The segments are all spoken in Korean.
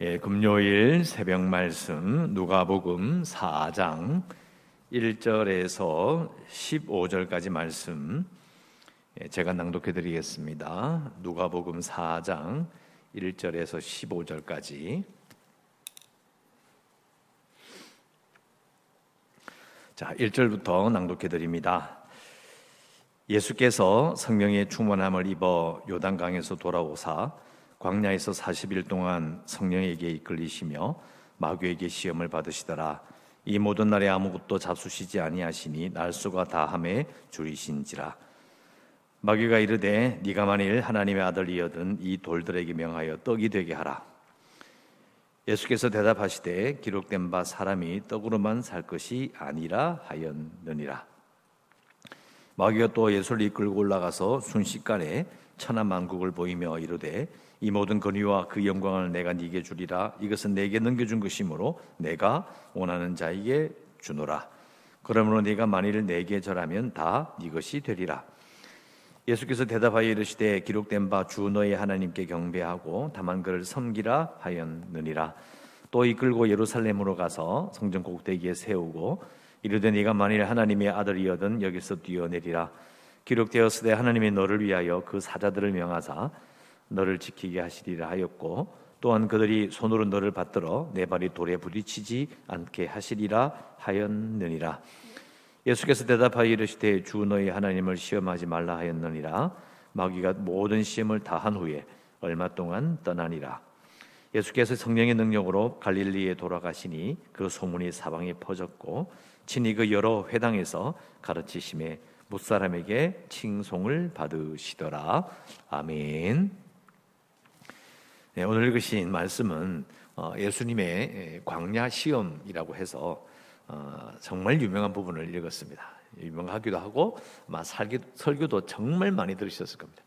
예, 금요일 새벽 말씀 누가복음 4장 1절에서 15절까지 말씀 예, 제가 낭독해 드리겠습니다. 누가복음 4장 1절에서 15절까지 자, 1절부터 낭독해 드립니다. 예수께서 성령의 충만함을 입어 요단강에서 돌아오사 광야에서 40일 동안 성령에게 이끌리시며 마귀에게 시험을 받으시더라. 이 모든 날에 아무것도 잡수시지 아니하시니 날수가 다함에 줄이신지라. 마귀가 이르되 네가 만일 하나님의 아들이여든 이 돌들에게 명하여 떡이 되게 하라. 예수께서 대답하시되 기록된 바 사람이 떡으로만 살 것이 아니라 하였느니라. 마귀가 또 예수를 이끌고 올라가서 순식간에 천하 만국을 보이며 이르되 이 모든 권위와 그 영광을 내가 네게 주리라. 이것은 내게 넘겨준 것이므로 내가 원하는 자에게 주노라. 그러므로 네가 만일 내게 절하면 다 이것이 되리라. 예수께서 대답하여 이르시되 기록된 바 주 너의 하나님께 경배하고 다만 그를 섬기라 하였느니라. 또 이끌고 예루살렘으로 가서 성전 꼭대기에 세우고 이르되 네가 만일 하나님의 아들이여든 여기서 뛰어내리라. 기록되었으되 하나님이 너를 위하여 그 사자들을 명하사 너를 지키게 하시리라 하였고 또한 그들이 손으로 너를 받들어 내 발이 돌에 부딪히지 않게 하시리라 하였느니라. 예수께서 대답하여 이르시되 주 너희 하나님을 시험하지 말라 하였느니라. 마귀가 모든 시험을 다한 후에 얼마 동안 떠나니라. 예수께서 성령의 능력으로 갈릴리에 돌아가시니 그 소문이 사방에 퍼졌고 친히 그 여러 회당에서 가르치심에 무사람에게 칭송을 받으시더라. 아멘. 네, 오늘 읽으신 말씀은 어, 예수님의 광야 시험이라고 해서 어, 정말 유명한 부분을 읽었습니다. 유명하기도 하고 설교도 정말 많이 들으셨을 겁니다.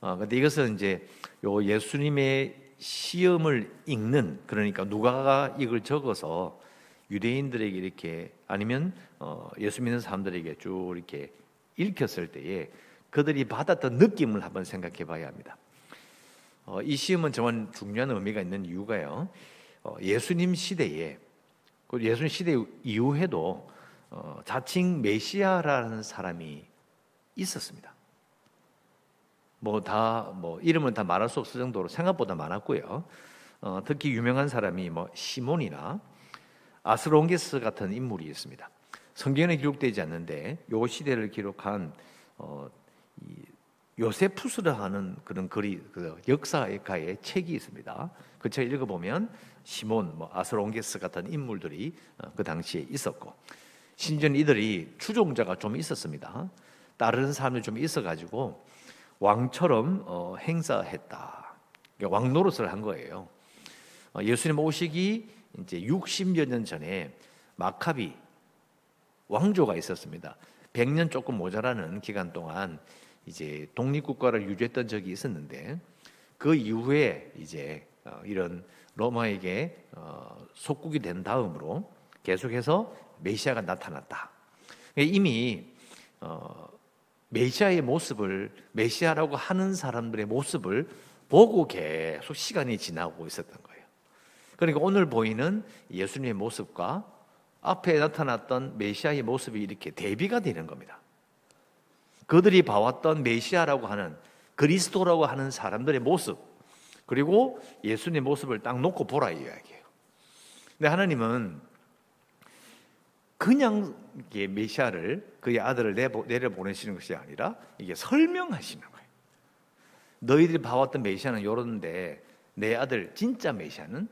그런데 어, 이것은 이제 요 예수님의 시험을 읽는 그러니까 누가가 이걸 적어서 유대인들에게 이렇게 아니면 예수 믿는 사람들에게 쭉 이렇게 읽혔을 때에 그들이 받았던 느낌을 한번 생각해 봐야 합니다. 어, 이 시험은 정말 중요한 의미가 있는 이유가요. 어, 예수님 시대에 그 예수님 시대 이후에도 어, 자칭 메시아라는 사람이 있었습니다. 뭐 다뭐 뭐 이름은 다 말할 수 없을 정도로 생각보다 많았고요. 어, 특히 유명한 사람이 뭐 시몬이나 아스롱게스 같은 인물이 있습니다. 성경에 기록되지 않는데 요 시대를 기록한 어, 이 요세푸스라 하는 그런 글이 그 역사가의 책이 있습니다. 그책 읽어보면 시몬, 뭐 아스롱게스 같은 인물들이 어, 그 당시에 있었고 심지어 이들이 추종자가 좀 있었습니다. 다른 사람들이 좀 있어가지고 왕처럼 어, 행사했다. 그러니까 왕 노릇을 한 거예요. 어, 예수님 오시기 이제 60여 년 전에 마카비 왕조가 있었습니다. 100년 조금 모자라는 기간 동안 이제 독립국가를 유지했던 적이 있었는데 그 이후에 이제 어, 이런 로마에게 어, 속국이 된 다음으로 계속해서 메시아가 나타났다. 이미 어, 메시아의 모습을 메시아라고 하는 사람들의 모습을 보고 계속 시간이 지나고 있었던 거예요. 그러니까 오늘 보이는 예수님의 모습과 앞에 나타났던 메시아의 모습이 이렇게 대비가 되는 겁니다. 그들이 봐왔던 메시아라고 하는 그리스도라고 하는 사람들의 모습 그리고 예수님의 모습을 딱 놓고 보라 이 이야기예요. 근데 하나님은 그냥 메시아를 그의 아들을 내려 보내시는 것이 아니라 이게 설명하시는 거예요. 너희들이 봐왔던 메시아는 이런데 내 아들 진짜 메시아는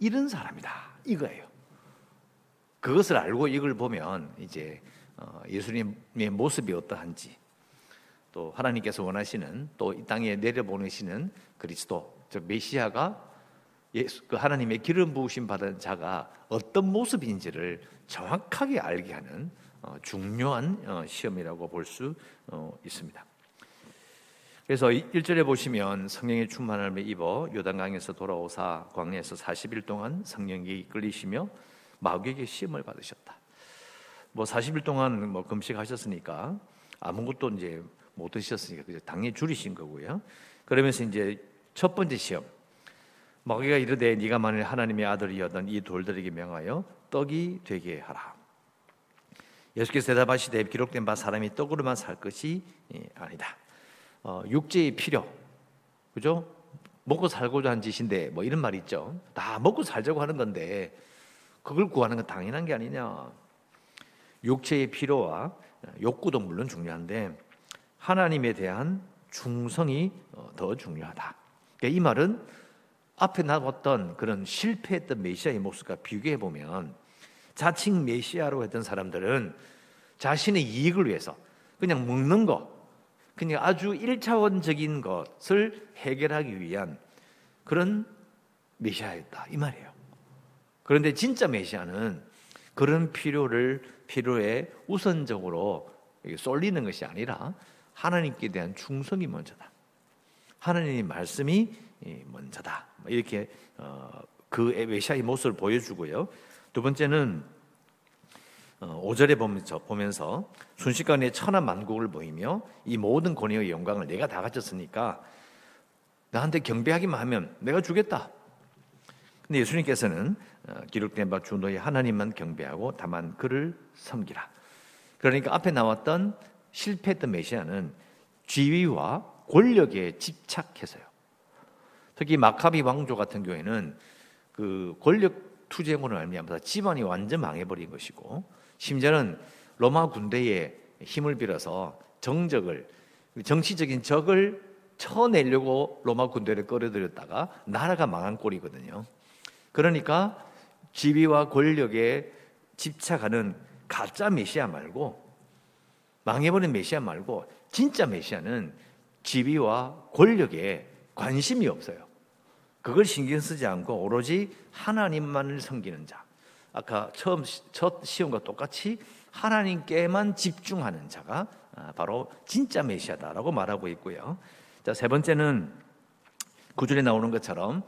이런 사람이다 이거예요. 그것을 알고 이걸 보면 이제 어, 예수님의 모습이 어떠한지 또 하나님께서 원하시는 또 이 땅에 내려보내시는 그리스도 즉 메시아가 예수, 그 하나님의 기름 부으심 받은 자가 어떤 모습인지를 정확하게 알게 하는 어, 중요한 어, 시험이라고 볼 수 있습니다. 그래서 1절에 보시면 성령의 충만함을 입어 요단강에서 돌아오사 광야에서 40일 동안 성령이 이끌리시며 마귀에게 시험을 받으셨다. 뭐 40일 동안 뭐 금식하셨으니까 아무것도 이제 못 드셨으니까 당연히 줄이신 거고요. 그러면서 이제 첫 번째 시험 마귀가 이르되 네가 만일 하나님의 아들이었던 이 돌들에게 명하여 떡이 되게 하라. 예수께서 대답하시되 기록된 바 사람이 떡으로만 살 것이 예, 아니다. 어, 육체의 필요, 그죠? 먹고 살고자 한 짓인데 뭐 이런 말 있죠. 다 먹고 살자고 하는 건데 그걸 구하는 건 당연한 게 아니냐. 육체의 필요와 욕구도 물론 중요한데 하나님에 대한 충성이 어, 더 중요하다. 그러니까 이 말은 앞에 나왔던 그런 실패했던 메시아의 모습과 비교해 보면 자칭 메시아로 했던 사람들은 자신의 이익을 위해서 그냥 먹는 거, 그냥 아주 일차원적인 것을 해결하기 위한 그런 메시아였다 이 말이에요. 그런데 진짜 메시아는 그런 필요를 필요에 우선적으로 쏠리는 것이 아니라 하나님께 대한 충성이 먼저다. 하나님의 말씀이 먼저다. 이렇게 어, 그 메시아의 모습을 보여주고요. 두 번째는 5절에 어, 보면서 순식간에 천하 만국을 보이며 이 모든 권위의 영광을 내가 다 가졌으니까 나한테 경배하기만 하면 내가 주겠다. 근데 예수님께서는 어, 기록된 바 주 너희 하나님만 경배하고 다만 그를 섬기라. 그러니까 앞에 나왔던 실패했던 메시아는 지위와 권력에 집착해서요. 특히 마카비 왕조 같은 경우에는 그 권력 투쟁으로 말미암아 집안이 완전 망해버린 것이고 심지어는 로마 군대에 힘을 빌어서 정적을 정치적인 적을 쳐내려고 로마 군대를 끌어들였다가 나라가 망한 꼴이거든요. 그러니까 지위와 권력에 집착하는 가짜 메시아 말고 망해버린 메시아 말고 진짜 메시아는 지위와 권력에 관심이 없어요. 그걸 신경 쓰지 않고 오로지 하나님만을 섬기는 자. 아까 처음 첫 시험과 똑같이 하나님께만 집중하는 자가 아, 바로 진짜 메시아다라고 말하고 있고요. 자, 세 번째는 구절에 나오는 것처럼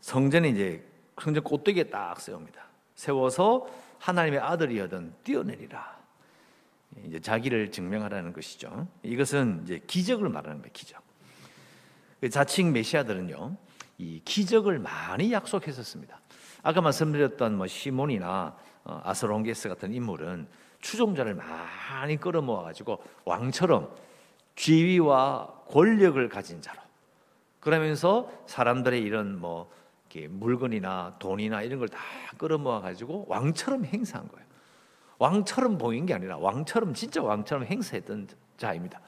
성전에 이제 성전 꽃대기에 딱 세웁니다. 세워서 하나님의 아들이여든 뛰어내리라. 이제 자기를 증명하라는 것이죠. 이것은 이제 기적을 말하는 거예요. 기적. 그 자칭 메시아들은요, 이 기적을 많이 약속했었습니다. 아까 말씀드렸던 뭐 시몬이나 어, 아스롱게스 같은 인물은 추종자를 많이 끌어모아 가지고 왕처럼 지위와 권력을 가진 자로 그러면서 사람들의 이런 뭐 물건이나 돈이나 이런 걸 다 끌어모아 가지고 왕처럼 행사한 거예요. 왕처럼 보인 게 아니라 왕처럼 진짜 왕처럼 행사했던 자입니다.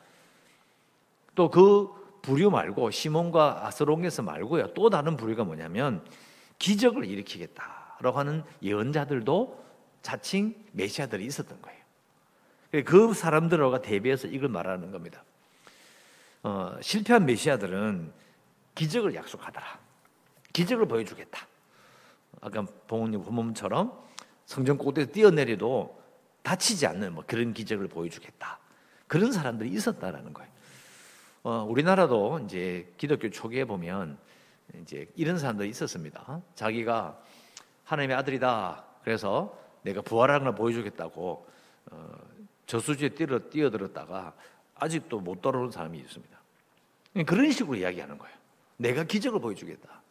또 그 부류 말고 시몬과 아스롱에서 말고요. 또 다른 부류가 뭐냐면 기적을 일으키겠다라고 하는 예언자들도 자칭 메시아들이 있었던 거예요. 그 사람들과 대비해서 이걸 말하는 겁니다. 어, 실패한 메시아들은 기적을 약속하더라. 기적을 보여주겠다. 아까 봉우님 본문처럼 성전 꼭대기 뛰어내려도 다치지 않는 뭐 그런 기적을 보여주겠다. 그런 사람들이 있었다라는 거예요. 어, 우리나라도 이제 기독교 초기에 보면 이제 이런 사람들이 있었습니다. 자기가 하나님의 아들이다. 그래서 내가 부활하는 걸 보여주겠다고 어, 저수지에 뛰어, 뛰어들었다가 아직도 못 돌아오는 사람이 있습니다. 그런 식으로 이야기하는 거예요. 내가 기적을 보여주겠다.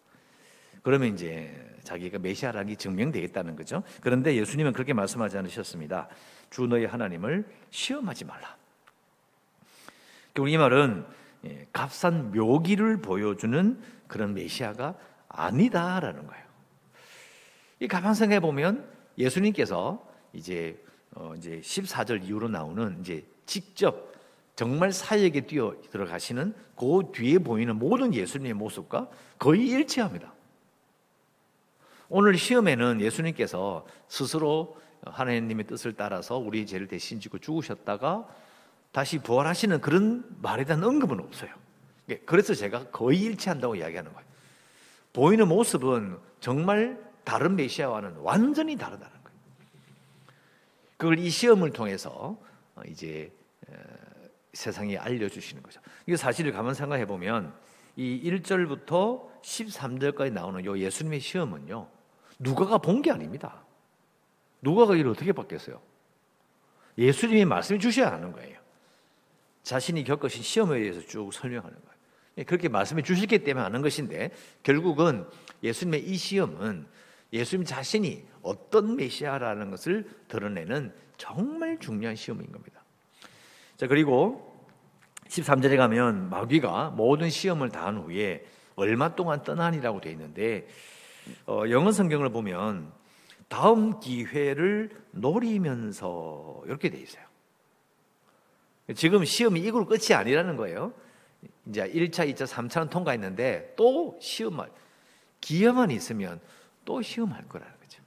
그러면 이제 자기가 메시아라는 게 증명되겠다는 거죠. 그런데 예수님은 그렇게 말씀하지 않으셨습니다. 주 너희 하나님을 시험하지 말라. 이 말은 예, 값싼 묘기를 보여주는 그런 메시아가 아니다라는 거예요. 이 가만 생각해 보면 예수님께서 이제 어 이제 14절 이후로 나오는 이제 직접 정말 사역에 뛰어 들어가시는 그 뒤에 보이는 모든 예수님의 모습과 거의 일치합니다. 오늘 시험에는 예수님께서 스스로 하나님의 뜻을 따라서 우리 죄를 대신 지고 죽으셨다가 다시 부활하시는 그런 말에 대한 언급은 없어요. 예, 그래서 제가 거의 일치한다고 이야기하는 거예요. 보이는 모습은 정말 다른 메시아와는 완전히 다르다는 거예요. 그걸 이 시험을 통해서 이제 세상에 알려주시는 거죠. 이게 사실을 가만 생각해 보면 이 1절부터 13절까지 나오는 요 예수님의 시험은요, 누가가 본 게 아닙니다. 누가가 이를 어떻게 받겠어요? 예수님이 말씀해 주셔야 하는 거예요. 자신이 겪으신 시험에 대해서 쭉 설명하는 거예요. 예, 그렇게 말씀해 주셨기 때문에 하는 것인데 결국은 예수님의 이 시험은 예수님 자신이 어떤 메시아라는 것을 드러내는 정말 중요한 시험인 겁니다. 자, 그리고 13절에 가면 마귀가 모든 시험을 다한 후에 얼마 동안 떠나니라고 되어 있는데 어, 영어 성경을 보면 다음 기회를 노리면서 이렇게 돼 있어요. 지금 시험이 이걸 끝이 아니라는 거예요. 이제 1차, 2차, 3차는 통과했는데 또 시험할 기회만 있으면 또 시험할 거라는 거죠.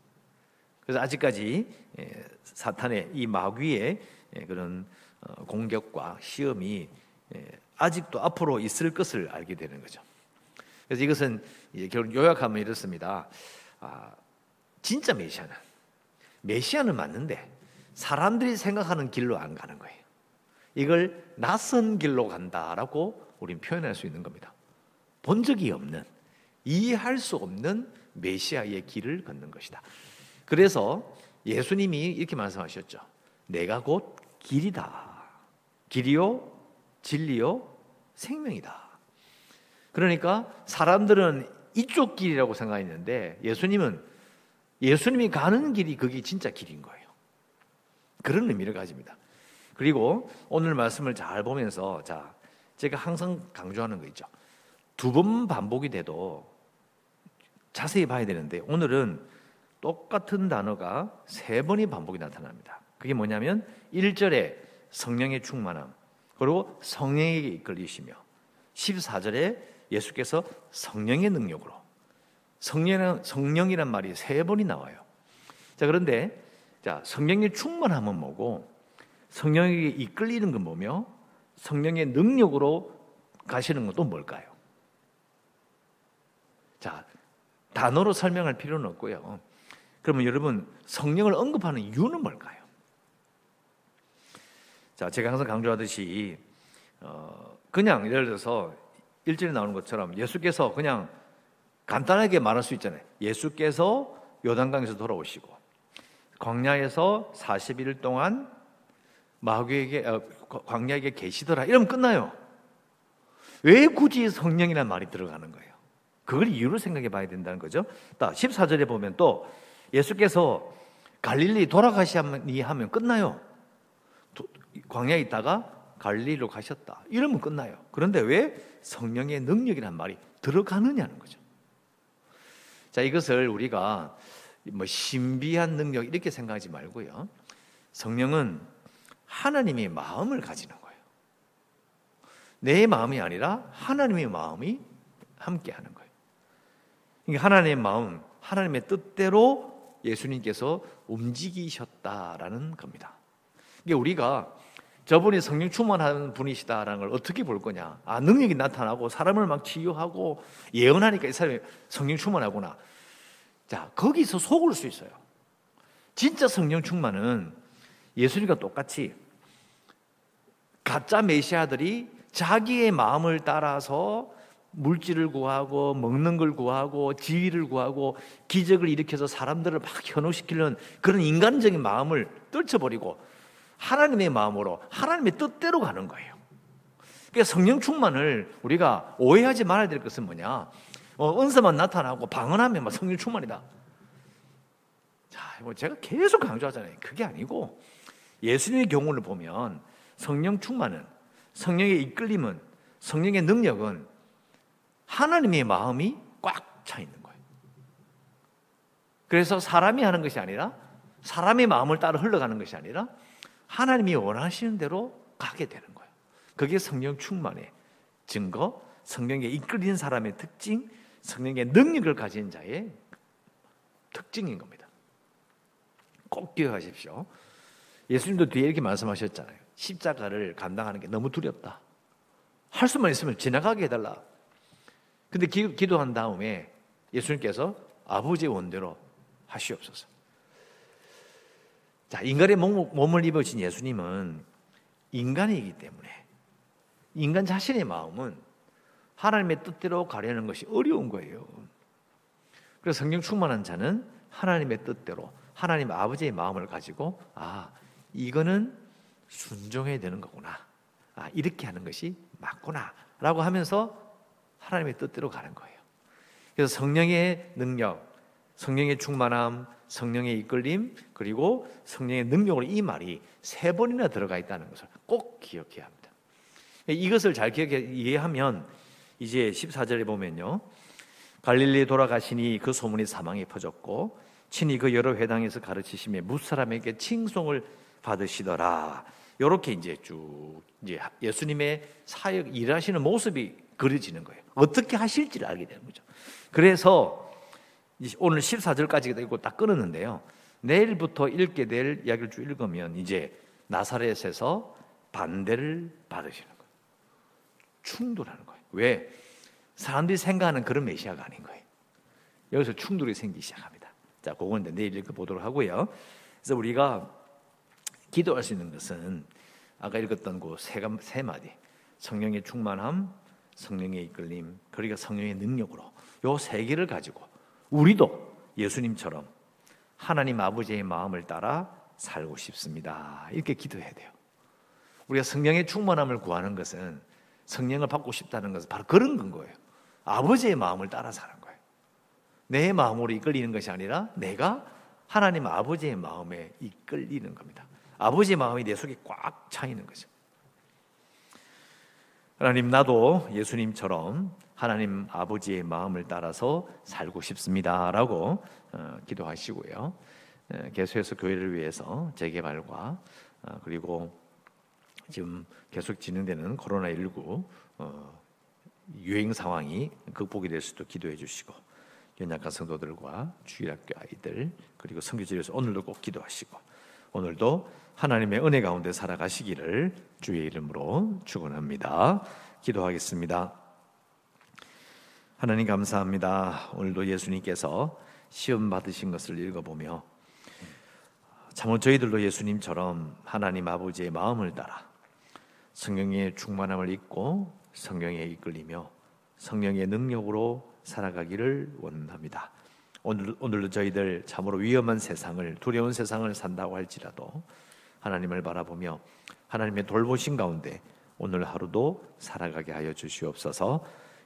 그래서 아직까지 예, 사탄의 이 마귀의 예, 그런 어, 공격과 시험이 예, 아직도 앞으로 있을 것을 알게 되는 거죠. 그래서 이것은 결국 요약하면 이렇습니다. 아, 진짜 메시아는 메시아는 맞는데 사람들이 생각하는 길로 안 가는 거예요. 이걸 낯선 길로 간다라고 우리는 표현할 수 있는 겁니다. 본 적이 없는 이해할 수 없는 메시아의 길을 걷는 것이다. 그래서 예수님이 이렇게 말씀하셨죠. 내가 곧 길이다. 길이요, 진리요, 생명이다. 그러니까 사람들은 이쪽 길이라고 생각했는데 예수님은 예수님이 가는 길이 그게 진짜 길인 거예요. 그런 의미를 가집니다. 그리고 오늘 말씀을 잘 보면서 자, 제가 항상 강조하는 거 있죠. 두 번 반복이 돼도 자세히 봐야 되는데 오늘은 똑같은 단어가 세 번이 반복이 나타납니다. 그게 뭐냐면 1절에 성령의 충만함, 그리고 성령에게 이끌리시며 14절에 예수께서 성령의 능력으로 성령 성령이란 말이 세 번이 나와요. 자, 그런데 자, 성령의 충만함은 뭐고 성령에게 이끌리는 건 뭐며 성령의 능력으로 가시는 건 또 뭘까요? 자, 단어로 설명할 필요는 없고요. 그러면 여러분 성령을 언급하는 이유는 뭘까요? 자, 제가 항상 강조하듯이 어, 그냥 예를 들어서 일절에 나오는 것처럼 예수께서 그냥 간단하게 말할 수 있잖아요. 예수께서 요단강에서 돌아오시고 광야에서 40일 동안 마귀에게 어, 광야에게 계시더라. 이러면 끝나요. 왜 굳이 성령이라는 말이 들어가는 거예요? 그걸 이유를 생각해 봐야 된다는 거죠. 14절에 보면 또 예수께서 갈릴리 돌아가시니 하면 끝나요. 광야에 있다가 갈릴리로 가셨다. 이러면 끝나요. 그런데 왜 성령의 능력이란 말이 들어가느냐는 거죠. 자, 이것을 우리가 뭐 신비한 능력 이렇게 생각하지 말고요. 성령은 하나님의 마음을 가지는 거예요. 내 마음이 아니라 하나님의 마음이 함께 하는 거예요. 그러니까 하나님의 마음, 하나님의 뜻대로 예수님께서 움직이셨다라는 겁니다. 이게 우리가 저분이 성령 충만한 분이시다라는 걸 어떻게 볼 거냐? 아, 능력이 나타나고 사람을 막 치유하고 예언하니까 이 사람이 성령 충만하구나. 자, 거기서 속을 수 있어요. 진짜 성령 충만은 예수님과 똑같이 가짜 메시아들이 자기의 마음을 따라서 물질을 구하고 먹는 걸 구하고 지위를 구하고 기적을 일으켜서 사람들을 막 현혹시키는 그런 인간적인 마음을 떨쳐버리고 하나님의 마음으로 하나님의 뜻대로 가는 거예요. 그러니까 성령 충만을 우리가 오해하지 말아야 될 것은 뭐냐? 어, 은사만 나타나고 방언하면 막 성령 충만이다. 자, 뭐 제가 계속 강조하잖아요. 그게 아니고 예수님의 경우를 보면 성령 충만은 성령의 이끌림은 성령의 능력은 하나님의 마음이 꽉 차 있는 거예요. 그래서 사람이 하는 것이 아니라 사람의 마음을 따라 흘러가는 것이 아니라 하나님이 원하시는 대로 가게 되는 거예요. 그게 성령 충만의 증거, 성령에 이끌린 사람의 특징, 성령의 능력을 가진 자의 특징인 겁니다. 꼭 기억하십시오. 예수님도 뒤에 이렇게 말씀하셨잖아요. 십자가를 감당하는 게 너무 두렵다. 할 수만 있으면 지나가게 해달라. 근데 기, 기도한 다음에 예수님께서 아버지의 원대로 하시옵소서. 자, 인간의 몸, 을 입으신 예수님은 인간이기 때문에 인간 자신의 마음은 하나님의 뜻대로 가려는 것이 어려운 거예요. 그래서 성령 충만한 자는 하나님의 뜻대로 하나님 아버지의 마음을 가지고 아, 이거는 순종해야 되는 거구나. 아, 이렇게 하는 것이 맞구나. 라고 하면서 하나님의 뜻대로 가는 거예요. 그래서 성령의 능력, 성령의 충만함, 성령의 이끌림, 그리고 성령의 능력으로 이 말이 세 번이나 들어가 있다는 것을 꼭 기억해야 합니다. 이것을 잘 기억해 이해하면 이제 14절에 보면요. 갈릴리에 돌아가시니 그 소문이 사망에 퍼졌고 친히 그 여러 회당에서 가르치심에 무사람에게 칭송을 받으시더라. 이렇게 이제 쭉 이제 예수님의 사역 일하시는 모습이 그려지는 거예요. 어떻게 하실지를 알게 되는 거죠. 그래서 오늘 14절까지 읽고 딱 끊었는데요. 내일부터 읽게 될 이야기를 쭉 읽으면 이제 나사렛에서 반대를 받으시는 거예요. 충돌하는 거예요. 왜? 사람들이 생각하는 그런 메시아가 아닌 거예요. 여기서 충돌이 생기기 시작합니다. 자, 그건 내일 읽어보도록 하고요. 그래서 우리가 기도할 수 있는 것은 아까 읽었던 그세 세 마디 성령의 충만함, 성령의 이끌림, 그리고 성령의 능력으로 요 세 개를 가지고 우리도 예수님처럼 하나님 아버지의 마음을 따라 살고 싶습니다. 이렇게 기도해야 돼요. 우리가 성령의 충만함을 구하는 것은 성령을 받고 싶다는 것은 바로 그런 건 거예요. 아버지의 마음을 따라 사는 거예요. 내 마음으로 이끌리는 것이 아니라 내가 하나님 아버지의 마음에 이끌리는 겁니다. 아버지의 마음이 내 속에 꽉차 있는 거죠. 하나님 나도 예수님처럼 하나님 아버지의 마음을 따라서 살고 싶습니다라고 어, 기도하시고요. 계속해서 교회를 위해서 재개발과 어, 그리고 지금 계속 진행되는 코로나 19 어, 유행 상황이 극복이 될 수도 기도해 주시고 연약한 성도들과 주일학교 아이들 그리고 성교지에서 오늘도 꼭 기도하시고 오늘도 하나님의 은혜 가운데 살아가시기를 주의 이름으로 축원합니다. 기도하겠습니다. 하나님 감사합니다. 오늘도 예수님께서 시험 받으신 것을 읽어보며 참으 저희들도 예수님처럼 하나님 아버지의 마음을 따라 성령의 충만함을 잊고 성령에 이끌리며 성령의 능력으로 살아가기를 원합니다. 오늘 오늘도 저희들 참으로 위험한 세상을 두려운 세상을 산다고 할지라도 하나님을 바라보며 하나님의 돌보신 가운데 오늘 하루도 살아가게 하여 주시옵소서.